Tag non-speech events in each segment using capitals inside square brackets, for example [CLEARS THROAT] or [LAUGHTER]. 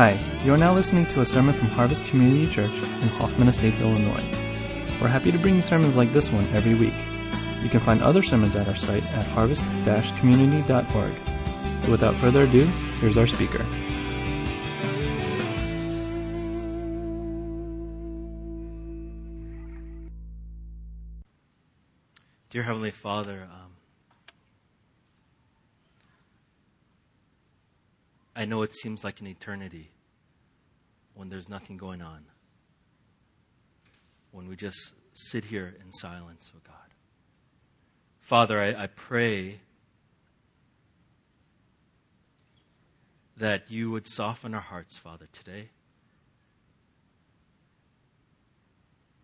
Hi, you are now listening to a sermon from Harvest Community Church in Hoffman Estates, Illinois. We're happy to bring you sermons like this one every week. You can find other sermons at our site at harvest-community.org. So without further ado, here's our speaker. Dear Heavenly Father, um, I know it seems like an eternity when there's nothing going on, when we just sit here in silence, oh God. Father, I, I pray that you would soften our hearts, Father, today.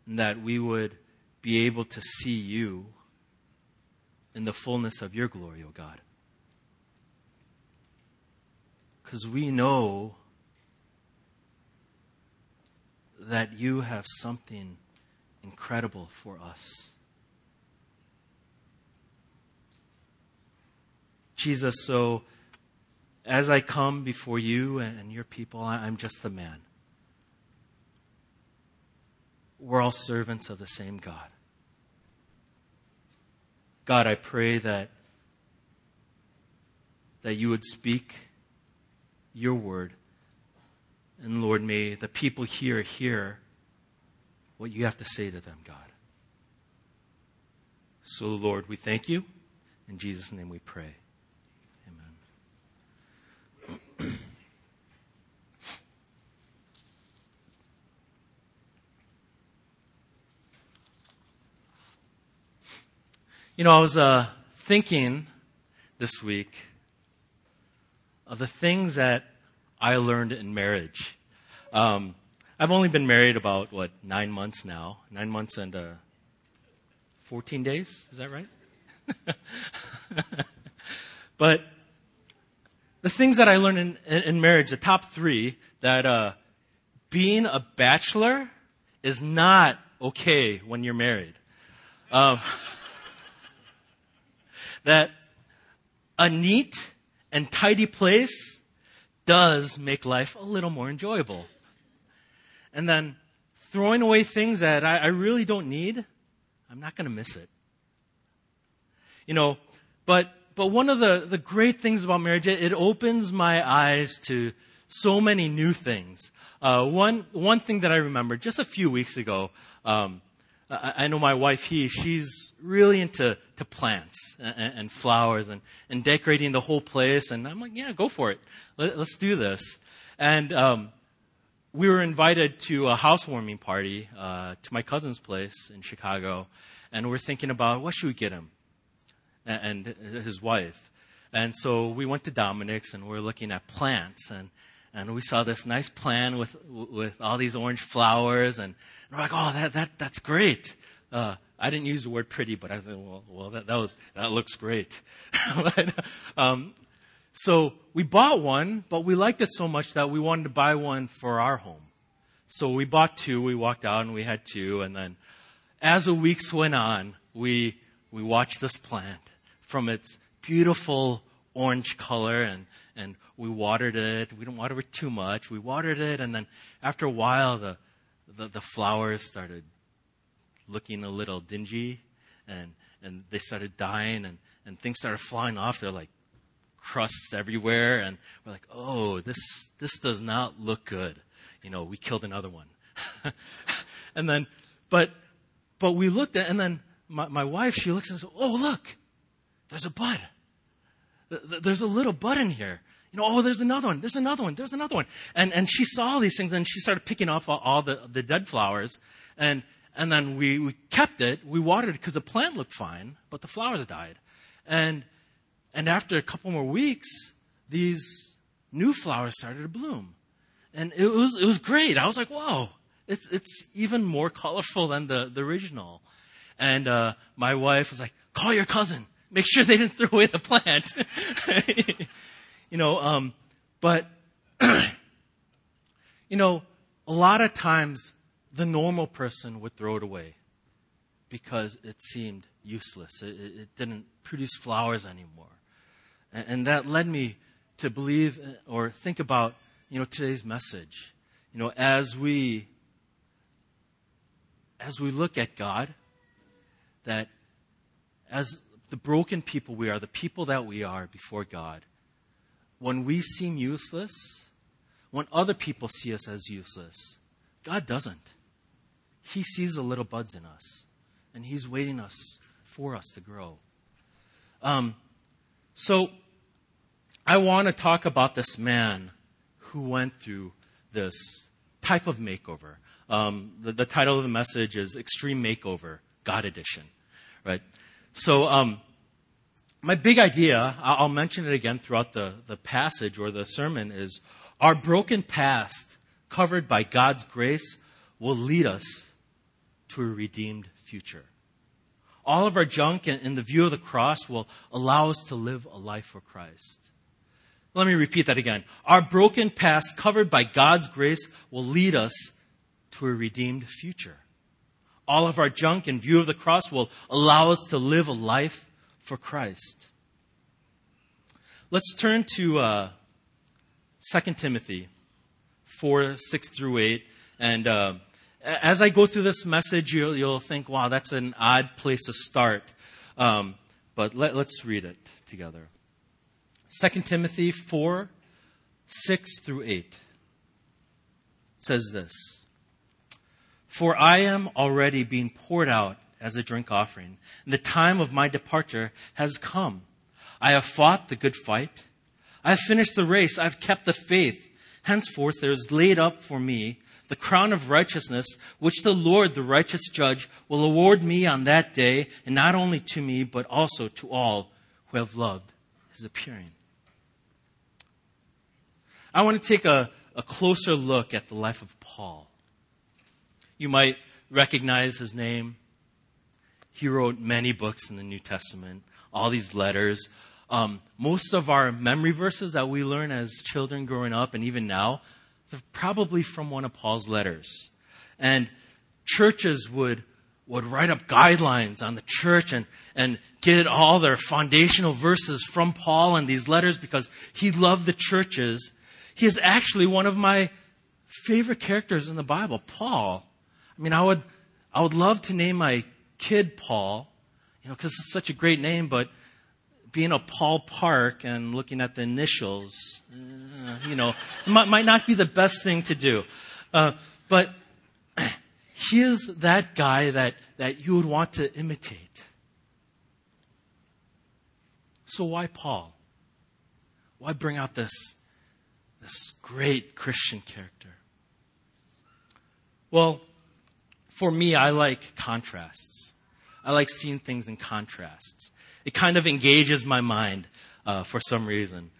And that we would be able to see you in the fullness of your glory, O oh God. Because we know that you have something incredible for us. Jesus, so as I come before you and your people, I'm just the man. We're all servants of the same God. God, I pray that, that you would speak your word. And Lord, may the people here hear what you have to say to them, God. So, Lord, we thank you. In Jesus' name we pray. Amen. You know, I was uh, thinking this week of the things that I learned in marriage. Um, I've only been married about, what, nine months now? Nine months and uh, 14 days? Is that right? [LAUGHS] but the things that I learned in, in, in marriage, the top three, that uh, being a bachelor is not okay when you're married. Um, [LAUGHS] that a neat and tidy place does make life a little more enjoyable. And then throwing away things that I, I really don't need, I'm not going to miss it. You know, but but one of the, the great things about marriage, it, it opens my eyes to so many new things. Uh, one one thing that I remember just a few weeks ago, um, I know my wife, he, she's really into to plants and, and, flowers and, and decorating the whole place. And I'm like, yeah, go for it. Let, us do this. And um, we were invited to a housewarming party uh, to my cousin's place in Chicago. And we're thinking about what should we get him and, and his wife. And so we went to Dominic's and we we're looking at plants. And and we saw this nice plan with with all these orange flowers, and, we're like, "Oh, that that that's great." Uh, I didn't use the word pretty, but I thought, "Well, well, that that, was, that looks great." [LAUGHS] but, um, so we bought one, but we liked it so much that we wanted to buy one for our home. So we bought two. We walked out and we had two, and then as the weeks went on, we we watched this plant from its beautiful orange color and and we watered it. We didn't water it too much. We watered it, and then after a while, the, the, the flowers started looking a little dingy, and, and they started dying, and, and things started flying off. They're like crusts everywhere, and we're like, oh, this, this does not look good. You know, we killed another one. [LAUGHS] and then, but, but we looked at, and then my, my wife, she looks and says, oh, look, there's a bud. There's a little bud in here. Oh, there's another one. There's another one. There's another one. And, and she saw these things and she started picking off all, all the, the dead flowers. And, and then we, we kept it. We watered it because the plant looked fine, but the flowers died. And, and after a couple more weeks, these new flowers started to bloom. And it was, it was great. I was like, whoa, it's, it's even more colorful than the, the original. And uh, my wife was like, call your cousin make sure they didn't throw away the plant. [LAUGHS] you know, um, but, [CLEARS THROAT] you know, a lot of times the normal person would throw it away because it seemed useless. It, it didn't produce flowers anymore. And, and, that led me to believe uh, or think about you know, today's message. You know, as we as we look at God, that as the broken people we are, the people that we are before God, when we seem useless, when other people see us as useless, God doesn't. He sees the little buds in us, and He's waiting us for us to grow. Um, so, I want to talk about this man who went through this type of makeover. Um, the, the, title of the message is Extreme Makeover, God Edition, right? So, um, my big idea, I'll mention it again throughout the, the passage or the sermon, is our broken past, covered by God's grace, will lead us to a redeemed future. All of our junk in the view of the cross will allow us to live a life for Christ. Let me repeat that again. Our broken past, covered by God's grace, will lead us to a redeemed future. All of our junk in view of the cross will allow us to live a life for Christ. Let's turn to uh, 2 Timothy 4 6 through 8. And uh, as I go through this message, you'll, you'll, think, wow, that's an odd place to start. Um, but let, let's read it together. 2 Timothy 4 6 through 8 says this For I am already being poured out as a drink offering. The time of my departure has come. I have fought the good fight. I have finished the race. I have kept the faith. Henceforth there is laid up for me the crown of righteousness, which the Lord, the righteous judge, will award me on that day, and not only to me, but also to all who have loved his appearing. I want to take a, a closer look at the life of Paul. You might recognize his name. He wrote many books in the New Testament, all these letters. Um, most of our memory verses that we learn as children growing up, and even now, they're probably from one of Paul's letters. And churches would, would write up guidelines on the church and, and get all their foundational verses from Paul and these letters because he loved the churches. He is actually one of my favorite characters in the Bible, Paul. I mean, I would, I would love to name my Kid Paul, you know, because it's such a great name, but being a Paul Park and looking at the initials, uh, you know, [LAUGHS] might, might, not be the best thing to do. Uh, but [CLEARS THROAT] he is that guy that, that you would want to imitate. So why Paul? Why bring out this, this great Christian character? Well, for me, I like contrasts. I like seeing things in contrasts. It kind of engages my mind uh, for some reason.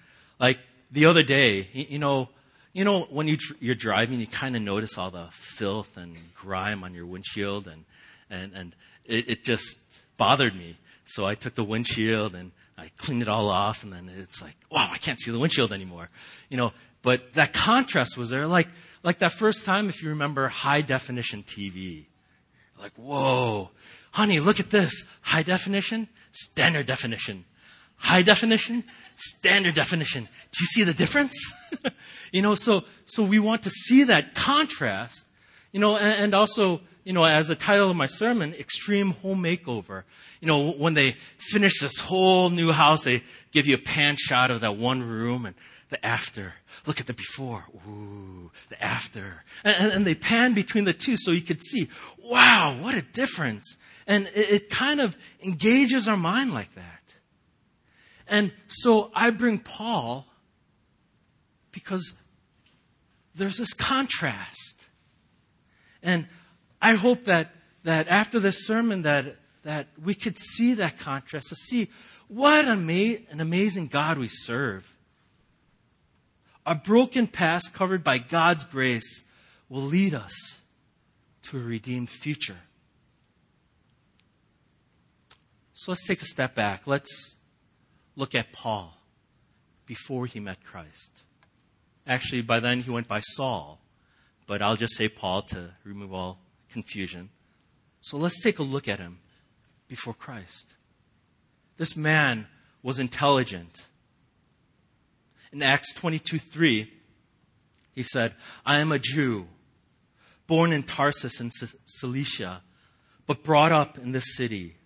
Like the other day, you, you know, you know when you you're driving, you kind of notice all the filth and grime on your windshield, and and and it, it just bothered me. So I took the windshield and I cleaned it all off, and then it's like, wow, I can't see the windshield anymore. You know, but that contrast was there. Like like that first time, if you remember high definition TV. Like, whoa, honey, look at this. High definition, standard definition. High definition, standard definition. Do you see the difference? [LAUGHS] you know, so, so we want to see that contrast, you know, and, and also, you know, as the title of my sermon, Extreme Home Makeover. You know, when they finish this whole new house, they give you a pan shot of that one room and the after. Look at the before. Ooh, the after. And, and, they pan between the two so you could see, wow, what a difference. And it, it kind of engages our mind like that. And so I bring Paul because there's this contrast. And I hope that, that after this sermon that, that we could see that contrast, to see what an, ama- an amazing God we serve a broken past covered by God's grace will lead us to a redeemed future. So let's take a step back. Let's look at Paul before he met Christ. Actually, by then he went by Saul, but I'll just say Paul to remove all confusion. So let's take a look at him before Christ. This man was intelligent in Acts 22 3, He said, I am a Jew, born in Tarsus in Cilicia, but brought up in this city,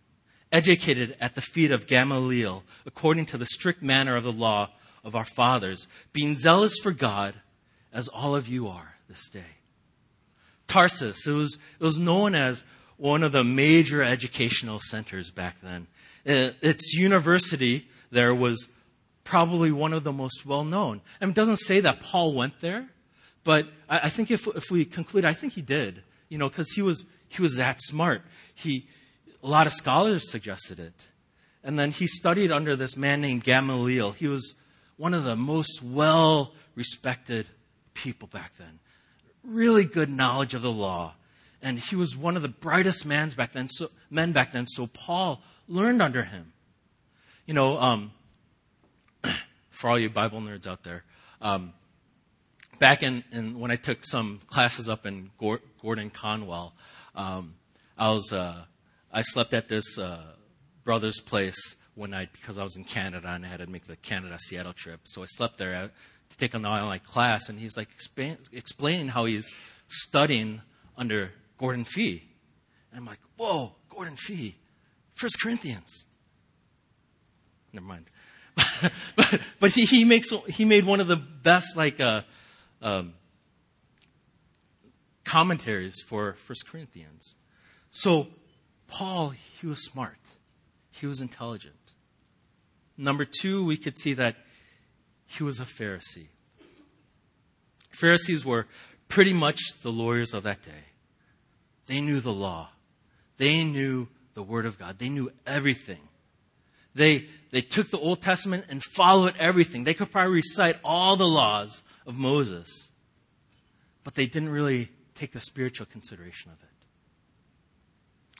educated at the feet of Gamaliel, according to the strict manner of the law of our fathers, being zealous for God, as all of you are this day. Tarsus, it was, it was known as one of the major educational centers back then. Uh, its university there was probably one of the most well known. I mean, it doesn't say that Paul went there, but I, I think if, if we conclude, I think he did, you know, because he was, he was that smart. He, a lot of scholars suggested it. And then he studied under this man named Gamaliel. He was one of the most well respected people back then. Really good knowledge of the law. And he was one of the brightest men back then, so, men back then, so Paul learned under him. You know, um, for all you Bible nerds out there, um, back in, in, when I took some classes up in Gordon Conwell, um, I was uh, I slept at this uh, brother's place one night because I was in Canada and I had to make the Canada Seattle trip. So I slept there to take an online class, and he's like explaining how he's studying under Gordon Fee. And I'm like, whoa, Gordon Fee, First Corinthians. Never mind. [LAUGHS] but, but he, he makes he made one of the best like uh, um, commentaries for First Corinthians. So Paul, he was smart. He was intelligent. Number two, we could see that he was a Pharisee. Pharisees were pretty much the lawyers of that day. They knew the law. They knew the Word of God. They knew everything. They, they took the Old Testament and followed everything. They could probably recite all the laws of Moses, but they didn't really take the spiritual consideration of it.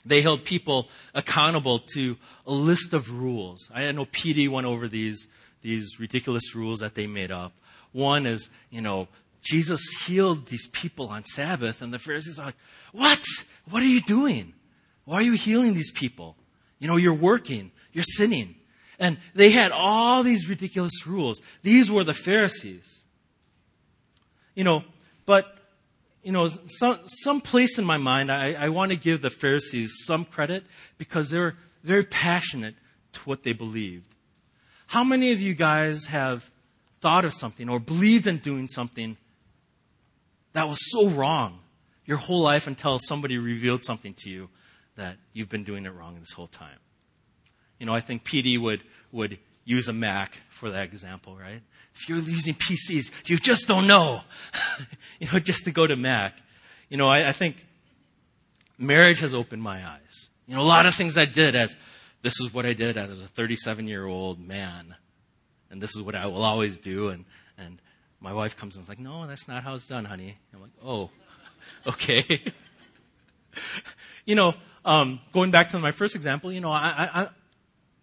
They held people accountable to a list of rules. I know PD went over these, these ridiculous rules that they made up. One is, you know, Jesus healed these people on Sabbath, and the Pharisees are like, What? What are you doing? Why are you healing these people? You know, you're working, you're sinning. And they had all these ridiculous rules. These were the Pharisees. You know, but, you know, some, some place in my mind, I, I want to give the Pharisees some credit because they were very passionate to what they believed. How many of you guys have thought of something or believed in doing something that was so wrong your whole life until somebody revealed something to you that you've been doing it wrong this whole time? You know, I think PD would, would use a Mac for that example, right? If you're using PCs, you just don't know. [LAUGHS] you know, just to go to Mac. You know, I, I think marriage has opened my eyes. You know, a lot of things I did as this is what I did as a 37 year old man, and this is what I will always do. And, and my wife comes and is like, No, that's not how it's done, honey. I'm like, Oh, [LAUGHS] okay. [LAUGHS] you know, um, going back to my first example, you know, I, I,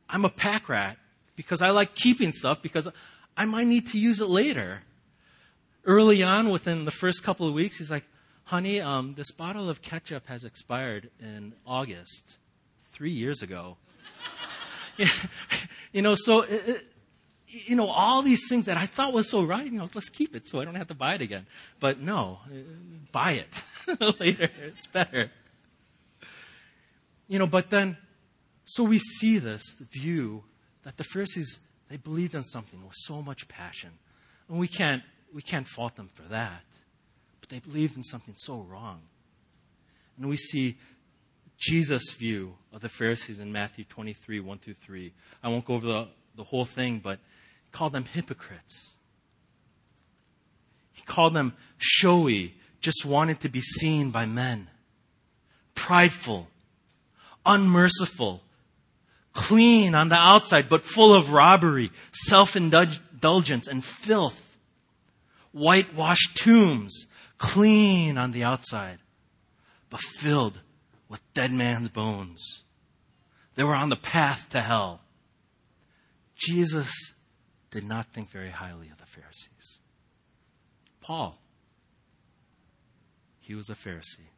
I'm a pack rat because I like keeping stuff because I might need to use it later. Early on, within the first couple of weeks, he's like, honey, um, this bottle of ketchup has expired in August, three years ago. [LAUGHS] you know, so, it, you know, all these things that I thought was so right, you know, let's keep it so I don't have to buy it again. But no, buy it [LAUGHS] later. It's better. You know, but then so we see this view that the Pharisees, they believed in something with so much passion. And we can't, we can't fault them for that. But they believed in something so wrong. And we see Jesus' view of the Pharisees in Matthew 23, 1 through 3. I won't go over the, the whole thing, but he called them hypocrites. He called them showy, just wanted to be seen by men, prideful, unmerciful, clean on the outside, but full of robbery, self indulgence, and filth. Whitewashed tombs, clean on the outside, but filled with dead man's bones. They were on the path to hell. Jesus did not think very highly of the Pharisees. Paul, he was a Pharisee.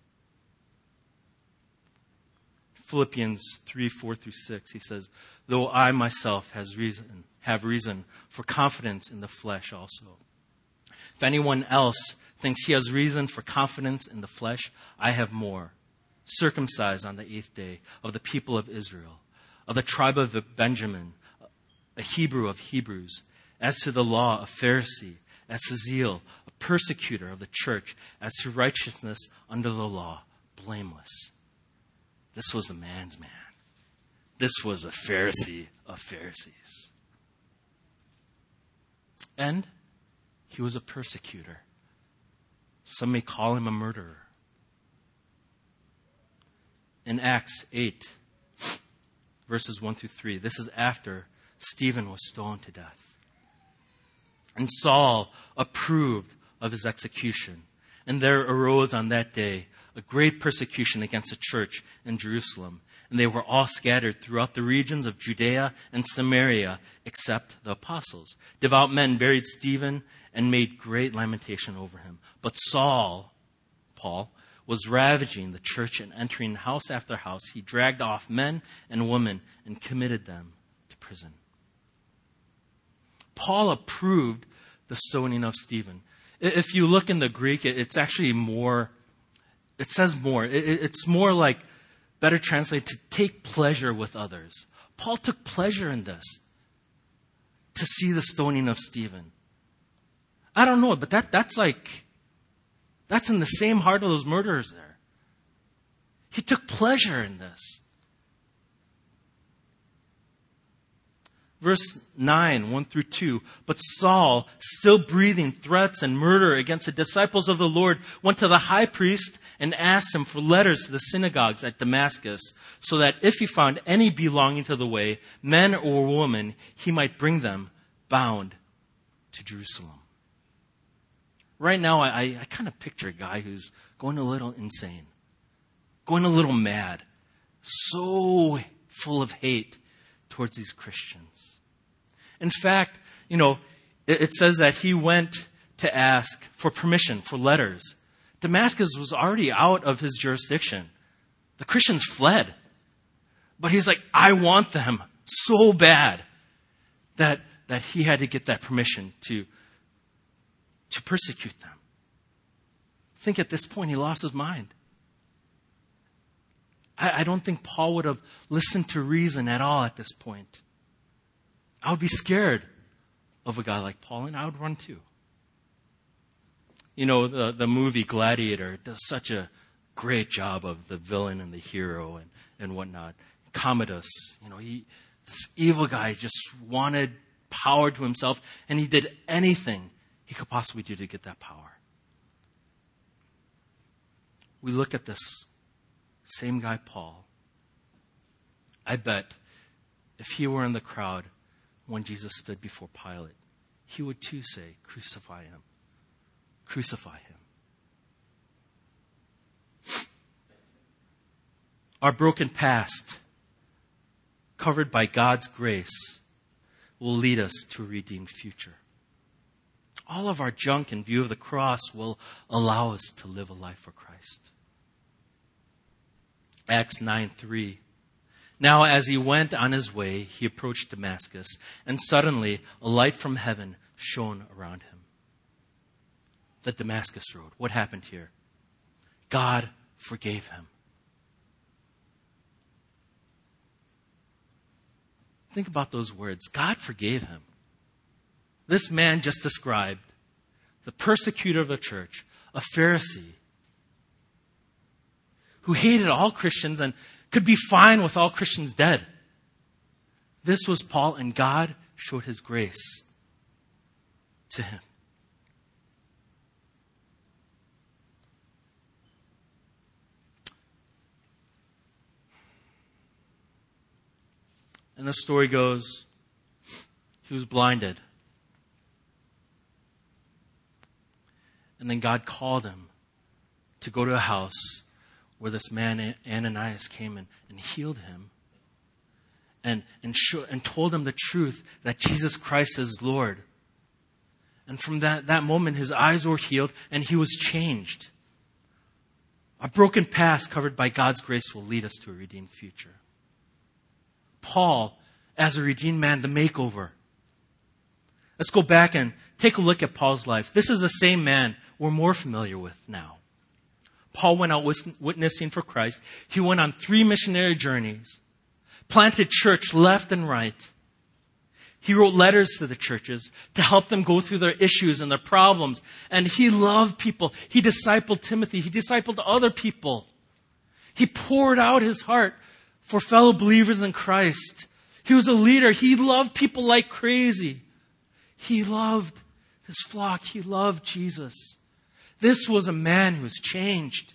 Philippians 3 4 through 6, he says, Though I myself has reason, have reason for confidence in the flesh also. If anyone else thinks he has reason for confidence in the flesh, I have more. Circumcised on the eighth day of the people of Israel, of the tribe of Benjamin, a Hebrew of Hebrews, as to the law, a Pharisee, as to zeal, a persecutor of the church, as to righteousness under the law, blameless. This was the man's man. This was a Pharisee of Pharisees. And he was a persecutor. Some may call him a murderer. In Acts 8, verses 1 through 3, this is after Stephen was stoned to death. And Saul approved of his execution. And there arose on that day a great persecution against the church in Jerusalem. And they were all scattered throughout the regions of Judea and Samaria, except the apostles. Devout men buried Stephen and made great lamentation over him. But Saul, Paul, was ravaging the church and entering house after house. He dragged off men and women and committed them to prison. Paul approved the stoning of Stephen. If you look in the Greek, it's actually more, it says more. It's more like, better translated, to take pleasure with others. Paul took pleasure in this, to see the stoning of Stephen. I don't know, but that, that's like, that's in the same heart of those murderers there. He took pleasure in this. Verse 9, 1 through 2. But Saul, still breathing threats and murder against the disciples of the Lord, went to the high priest and asked him for letters to the synagogues at Damascus, so that if he found any belonging to the way, men or women, he might bring them bound to Jerusalem. Right now, I, I kind of picture a guy who's going a little insane, going a little mad, so full of hate towards these Christians. In fact, you know, it, it says that he went to ask for permission, for letters. Damascus was already out of his jurisdiction. The Christians fled. But he's like, I want them so bad that, that he had to get that permission to, to persecute them. I think at this point he lost his mind. I, I don't think Paul would have listened to reason at all at this point. I would be scared of a guy like Paul, and I would run too. You know, the, the movie Gladiator does such a great job of the villain and the hero and, and whatnot. Commodus, you know, he, this evil guy just wanted power to himself, and he did anything he could possibly do to get that power. We look at this same guy, Paul. I bet if he were in the crowd, when Jesus stood before Pilate, he would too say, Crucify him. Crucify him. Our broken past, covered by God's grace, will lead us to a redeemed future. All of our junk in view of the cross will allow us to live a life for Christ. Acts 9 3 now, as he went on his way, he approached Damascus, and suddenly a light from heaven shone around him. The Damascus Road. What happened here? God forgave him. Think about those words. God forgave him. This man just described, the persecutor of the church, a Pharisee, who hated all Christians and could be fine with all Christians dead. This was Paul, and God showed his grace to him. And the story goes he was blinded. And then God called him to go to a house where this man Ananias came and, and healed him and, and, and told him the truth that Jesus Christ is Lord. And from that, that moment, his eyes were healed and he was changed. A broken past covered by God's grace will lead us to a redeemed future. Paul, as a redeemed man, the makeover. Let's go back and take a look at Paul's life. This is the same man we're more familiar with now. Paul went out witnessing for Christ. He went on three missionary journeys, planted church left and right. He wrote letters to the churches to help them go through their issues and their problems. And he loved people. He discipled Timothy. He discipled other people. He poured out his heart for fellow believers in Christ. He was a leader. He loved people like crazy. He loved his flock. He loved Jesus. This was a man who was changed.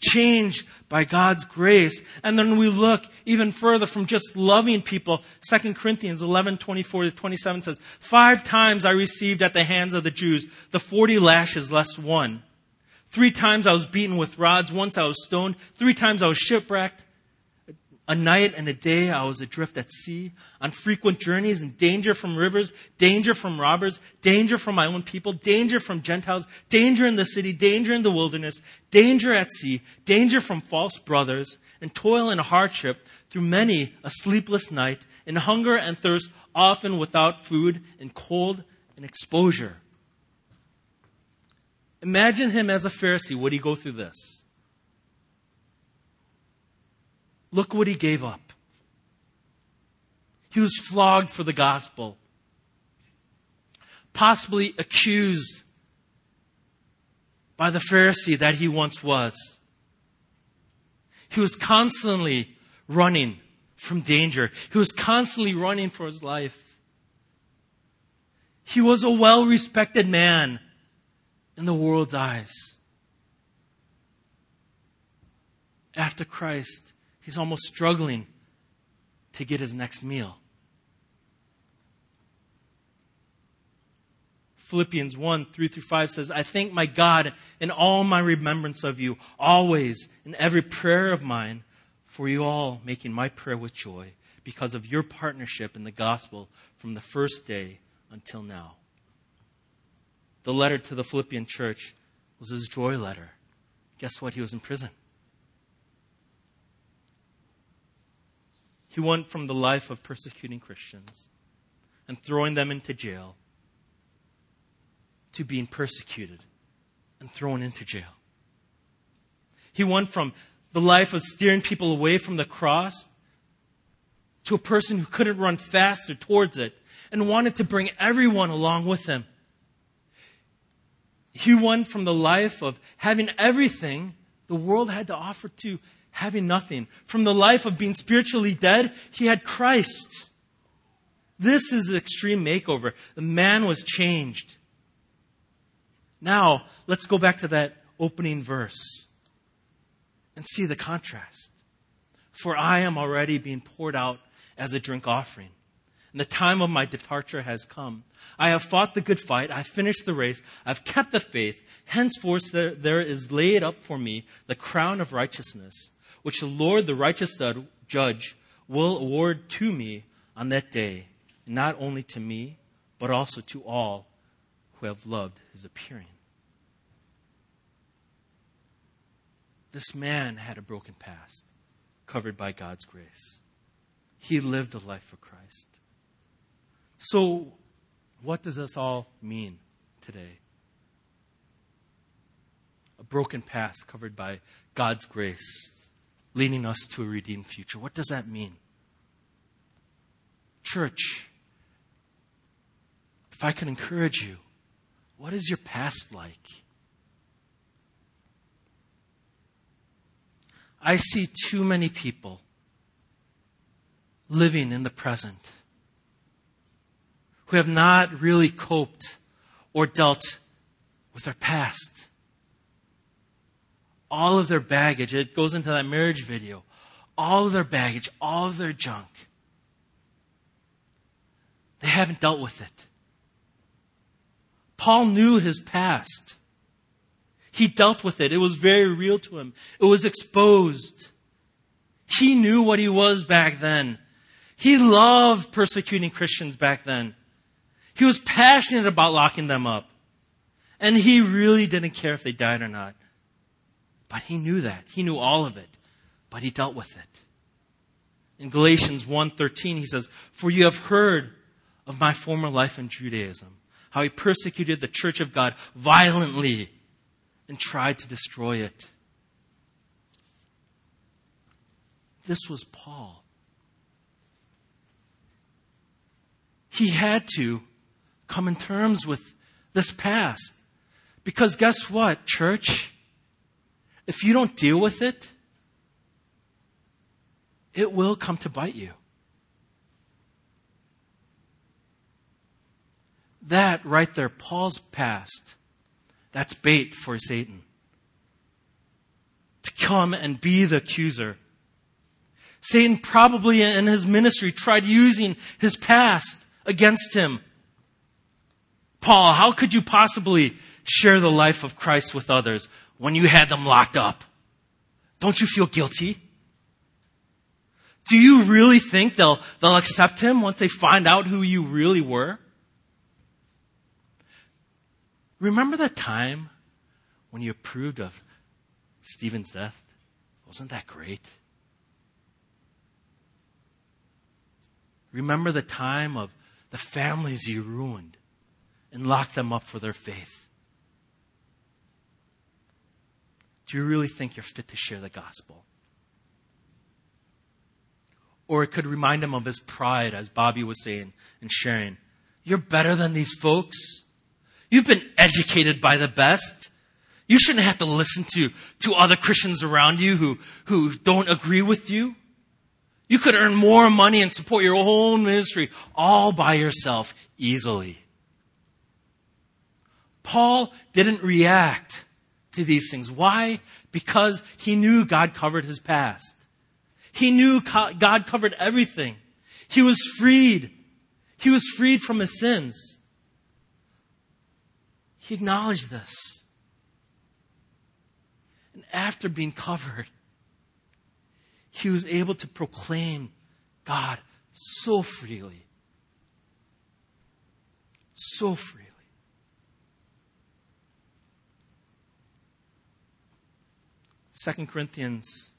Changed by God's grace. And then we look even further from just loving people. 2 Corinthians 11, 24 to 27 says, Five times I received at the hands of the Jews the 40 lashes less one. Three times I was beaten with rods. Once I was stoned. Three times I was shipwrecked. A night and a day I was adrift at sea, on frequent journeys, in danger from rivers, danger from robbers, danger from my own people, danger from Gentiles, danger in the city, danger in the wilderness, danger at sea, danger from false brothers, and toil and hardship through many a sleepless night, in hunger and thirst, often without food, in cold and exposure. Imagine him as a Pharisee. Would he go through this? Look what he gave up. He was flogged for the gospel, possibly accused by the Pharisee that he once was. He was constantly running from danger. He was constantly running for his life. He was a well respected man in the world's eyes. After Christ, He's almost struggling to get his next meal. Philippians 1 3 through 5 says, I thank my God in all my remembrance of you, always in every prayer of mine, for you all making my prayer with joy because of your partnership in the gospel from the first day until now. The letter to the Philippian church was his joy letter. Guess what? He was in prison. He went from the life of persecuting Christians and throwing them into jail to being persecuted and thrown into jail. He went from the life of steering people away from the cross to a person who couldn't run faster towards it and wanted to bring everyone along with him. He went from the life of having everything the world had to offer to having nothing. From the life of being spiritually dead, he had Christ. This is the extreme makeover. The man was changed. Now, let's go back to that opening verse and see the contrast. For I am already being poured out as a drink offering, and the time of my departure has come. I have fought the good fight. I have finished the race. I've kept the faith. Henceforth, there, there is laid up for me the crown of righteousness which the Lord, the righteous judge, will award to me on that day, not only to me, but also to all who have loved his appearing. This man had a broken past, covered by God's grace. He lived a life for Christ. So, what does this all mean today? A broken past covered by God's grace leading us to a redeemed future. What does that mean? Church, if I can encourage you, what is your past like? I see too many people living in the present who have not really coped or dealt with their past all of their baggage. It goes into that marriage video. All of their baggage, all of their junk. They haven't dealt with it. Paul knew his past. He dealt with it. It was very real to him. It was exposed. He knew what he was back then. He loved persecuting Christians back then. He was passionate about locking them up. And he really didn't care if they died or not. But he knew that. He knew all of it. But he dealt with it. In Galatians 1:13 he says, "For you have heard of my former life in Judaism, how he persecuted the church of God violently and tried to destroy it. This was Paul. He had to come in terms with this past. Because guess what, church? If you don't deal with it, it will come to bite you. That right there, Paul's past, that's bait for Satan. To come and be the accuser. Satan probably in his ministry tried using his past against him. Paul, how could you possibly share the life of Christ with others when you had them locked up? Don't you feel guilty? Do you really think they'll, they'll accept him once they find out who you really were? Remember that time when you approved of Stephen's death? Wasn't that great? Remember the time of the families you ruined and locked them up for their faith? Do you really think you're fit to share the gospel? Or it could remind him of his pride, as Bobby was saying and sharing. You're better than these folks. You've been educated by the best. You shouldn't have to listen to, to other Christians around you who, who don't agree with you. You could earn more money and support your own ministry all by yourself easily. Paul didn't react to these things. Why? Because he knew God covered his past. He knew God covered everything. He was freed. He was freed from his sins. He acknowledged this. And after being covered, he was able to proclaim God so freely. So freely. Second Corinthians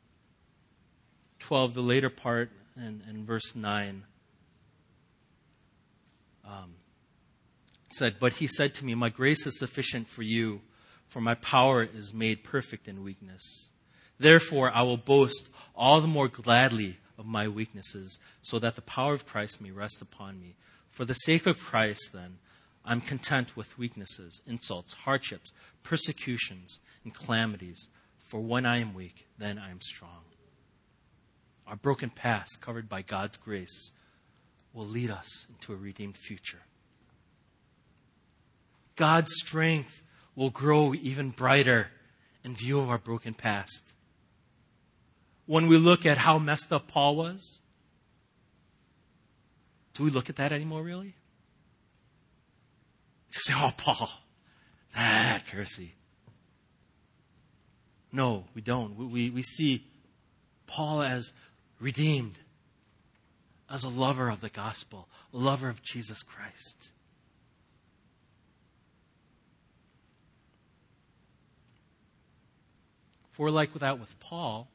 12, the later part, and, and verse 9. Um, said, But he said to me, My grace is sufficient for you, for my power is made perfect in weakness. Therefore, I will boast all the more gladly of my weaknesses, so that the power of Christ may rest upon me. For the sake of Christ, then, I'm content with weaknesses, insults, hardships, persecutions, and calamities. For when I am weak, then I am strong. Our broken past, covered by God's grace, will lead us into a redeemed future. God's strength will grow even brighter in view of our broken past. When we look at how messed up Paul was, do we look at that anymore, really? You say, oh, Paul, that Pharisee. No, we don't. We, we, see Paul as redeemed, as a lover of the gospel, a lover of Jesus Christ. We're like that with Paul,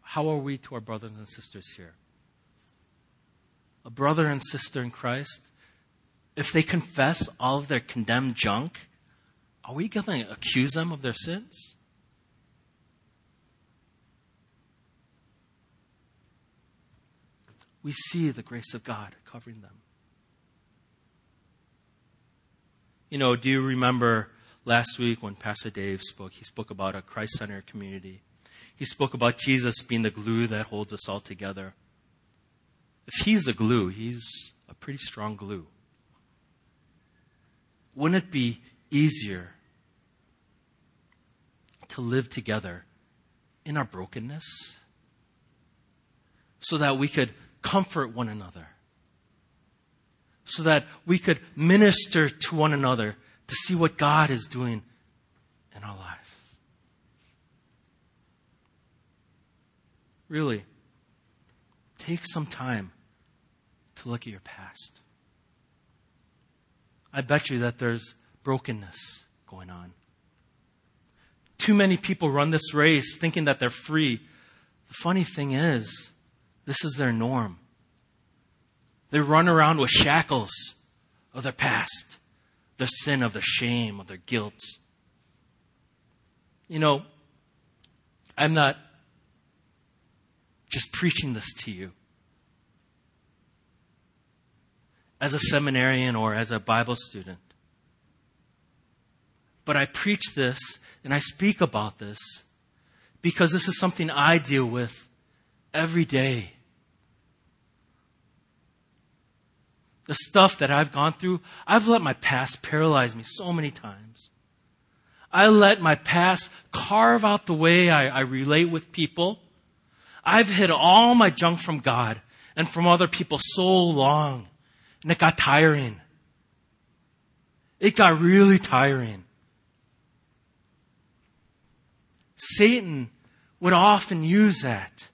how are we to our brothers and sisters here? A brother and sister in Christ, if they confess all of their condemned junk, are we going to accuse them of their sins? We see the grace of God covering them. You know, do you remember last week when Pastor Dave spoke? He spoke about a Christ centered community. He spoke about Jesus being the glue that holds us all together. If he's the glue, he's a pretty strong glue. Wouldn't it be easier to live together in our brokenness so that we could comfort one another, so that we could minister to one another to see what God is doing in our lives? Really, take some time to look at your past. I bet you that there's brokenness going on. Too many people run this race thinking that they're free. The funny thing is, this is their norm. They run around with shackles of their past, their sin, of their shame, of their guilt. You know, I'm not just preaching this to you. As a seminarian or as a Bible student. But I preach this and I speak about this because this is something I deal with every day. The stuff that I've gone through, I've let my past paralyze me so many times. I let my past carve out the way I, I relate with people. I've hid all my junk from God and from other people so long, and it got tiring. It got really tiring. Satan would often use that.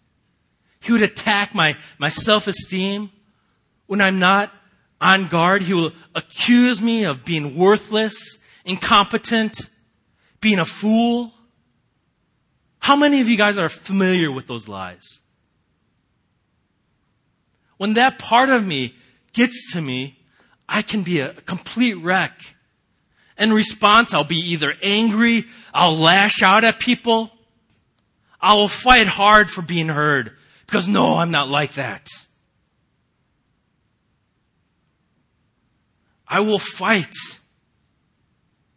He would attack my, my self esteem when I'm not on guard. He will accuse me of being worthless, incompetent, being a fool. How many of you guys are familiar with those lies? When that part of me gets to me, I can be a complete wreck. In response, I'll be either angry, I'll lash out at people, I will fight hard for being heard because no, I'm not like that. I will fight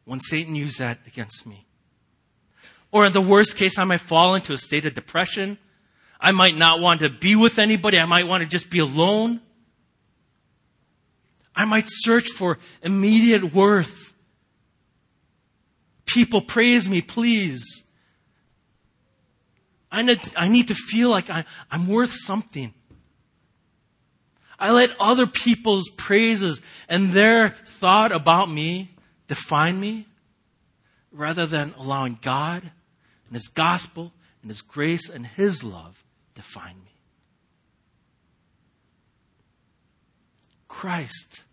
when Satan uses that against me. Or in the worst case, I might fall into a state of depression. I might not want to be with anybody. I might want to just be alone. I might search for immediate worth. People praise me, please. I need, I need to feel like I, I'm worth something. I let other people's praises and their thought about me define me rather than allowing God and His gospel and His grace and His love define me. Christ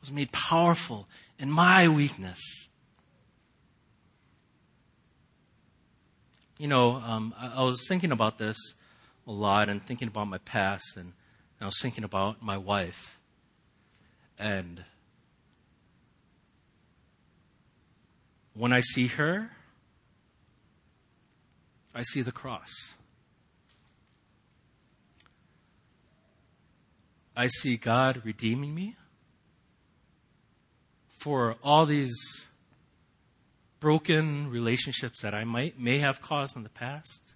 was made powerful in my weakness. You know, um, I, I was thinking about this a lot and thinking about my past, and, and I was thinking about my wife. And when I see her, I see the cross. I see God redeeming me for all these broken relationships that I might may have caused in the past,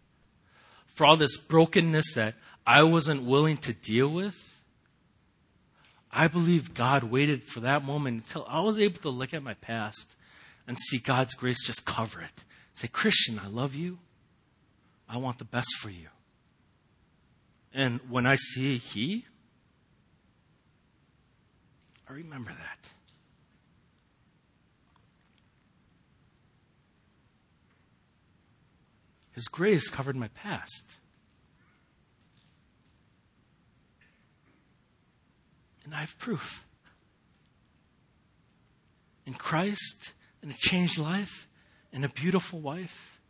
for all this brokenness that I wasn't willing to deal with. I believe God waited for that moment until I was able to look at my past and see God's grace just cover it. Say, Christian, I love you. I want the best for you. And when I see He, I remember that. His grace covered my past. And I have proof. In Christ, in a changed life, in a beautiful wife.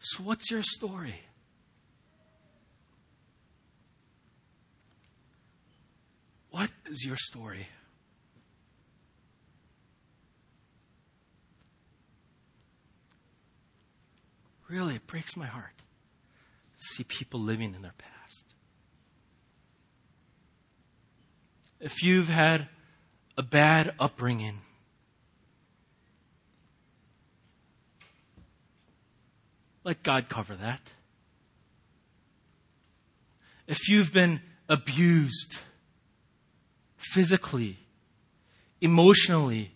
So, what's your story? What is your story? Really, it breaks my heart to see people living in their past. If you've had a bad upbringing, let God cover that. If you've been abused physically, emotionally,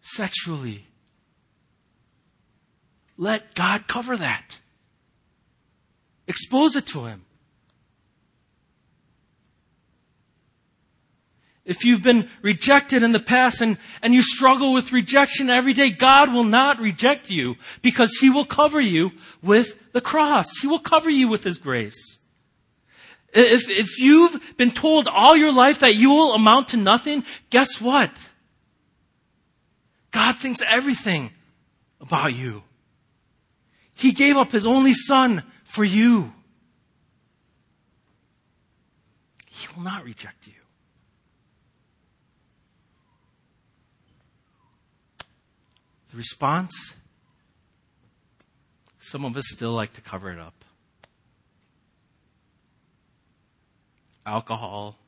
sexually, let God cover that. Expose it to Him. If you've been rejected in the past and, and you struggle with rejection every day, God will not reject you because He will cover you with the cross. He will cover you with His grace. If, if you've been told all your life that you will amount to nothing, guess what? God thinks everything about you. He gave up his only son for you. He will not reject you. The response some of us still like to cover it up. Alcohol,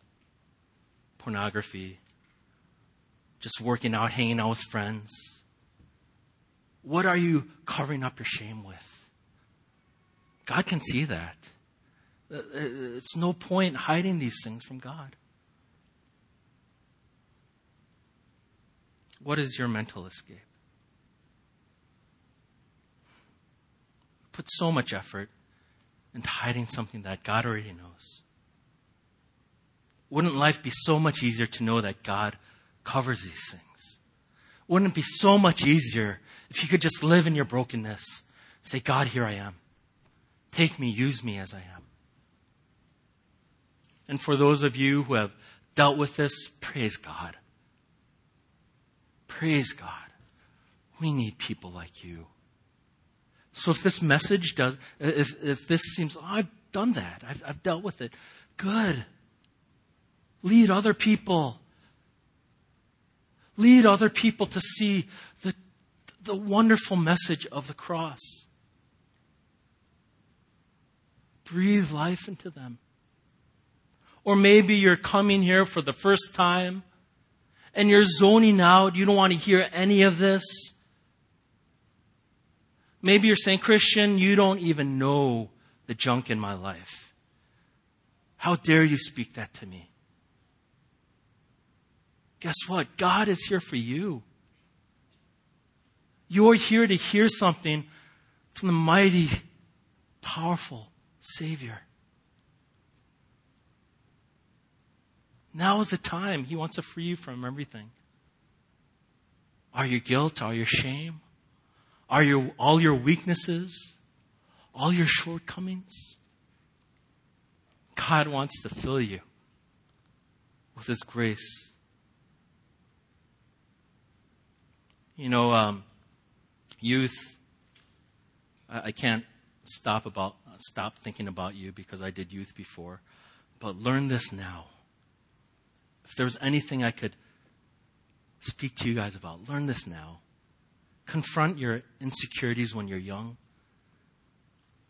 pornography, just working out, hanging out with friends. What are you covering up your shame with? God can see that. Uh, uh, it's no point hiding these things from God. What is your mental escape? put so much effort into hiding something that God already knows. Wouldn't life be so much easier to know that God covers these things? Wouldn't it be so much easier if you could just live in your brokenness? Say, God, here I am. Take me, use me as I am. And for those of you who have dealt with this, praise God. Praise God. We need people like you. So if this message does, if, if this seems, oh, I've done that, I've, I've dealt with it, good. Lead other people. Lead other people to see the, the wonderful message of the cross. Breathe life into them. Or maybe you're coming here for the first time and you're zoning out. You don't want to hear any of this. Maybe you're saying, Christian, you don't even know the junk in my life. How dare you speak that to me? Guess what? God is here for you. You're here to hear something from the mighty, powerful Savior. Now is the time. He wants to free you from everything. Are your guilt? Are your shame? Are your, all your weaknesses, all your shortcomings? God wants to fill you with His grace. You know, um, youth, I, I can't stop about stop thinking about you because I did youth before, but learn this now. If there was anything I could speak to you guys about, learn this now. Confront your insecurities when you're young.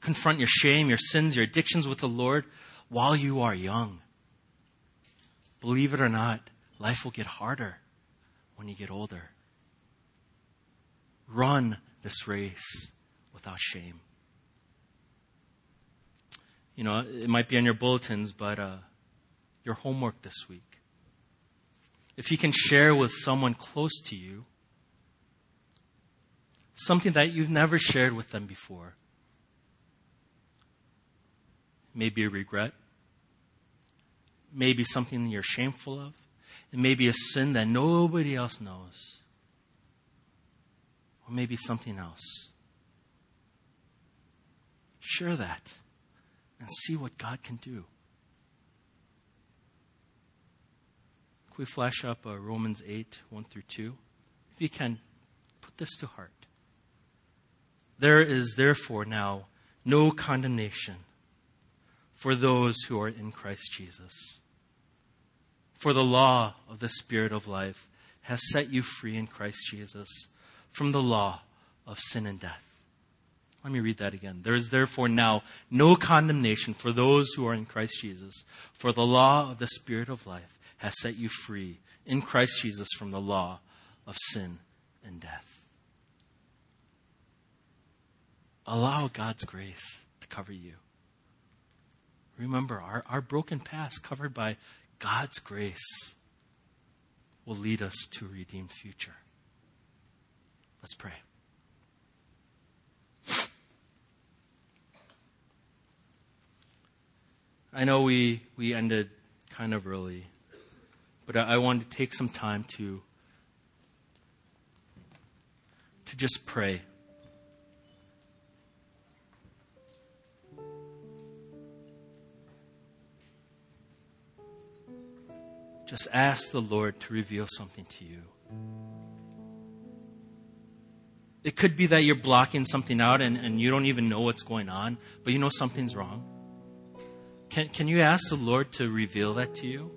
Confront your shame, your sins, your addictions with the Lord while you are young. Believe it or not, life will get harder when you get older. Run this race without shame. You know, it might be on your bulletins, but uh, your homework this week. If you can share with someone close to you something that you've never shared with them before. Maybe a regret, maybe something you're shameful of, it may be a sin that nobody else knows, or maybe something else. Share that and see what God can do. Can we flash up uh, Romans 8, 1 through 2? If you can, put this to heart. There is therefore now no condemnation for those who are in Christ Jesus. For the law of the Spirit of life has set you free in Christ Jesus from the law of sin and death. Let me read that again. There is therefore now no condemnation for those who are in Christ Jesus. For the law of the Spirit of life has set you free in Christ Jesus from the law of sin and death. Allow God's grace to cover you. Remember, our, our broken past, covered by God's grace, will lead us to a redeemed future. Let's pray. I know we, we ended kind of early, but I, I wanted to take some time to, to just pray. Just ask the Lord to reveal something to you. Could be that you're blocking something out and, and you don't even know what's going on, but you know something's wrong. Can, can you ask the Lord to reveal that to you?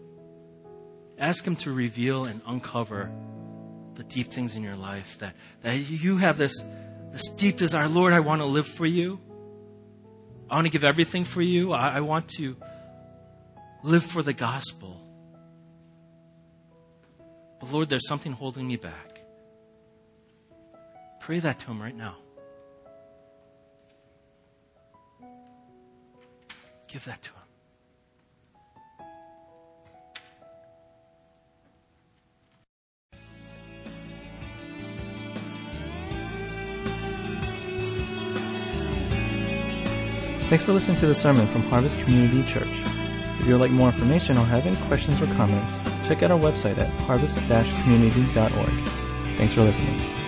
Ask Him to reveal and uncover the deep things in your life that, that you have this, this deep desire. Lord, I want to live for you. I want to give everything for you. I, I want to live for the gospel. But Lord, there's something holding me back. Pray that to Him right now. Give that to Him. Thanks for listening to the sermon from Harvest Community Church. If you would like more information or have any questions or comments, check out our website at harvest-community.org. Thanks for listening.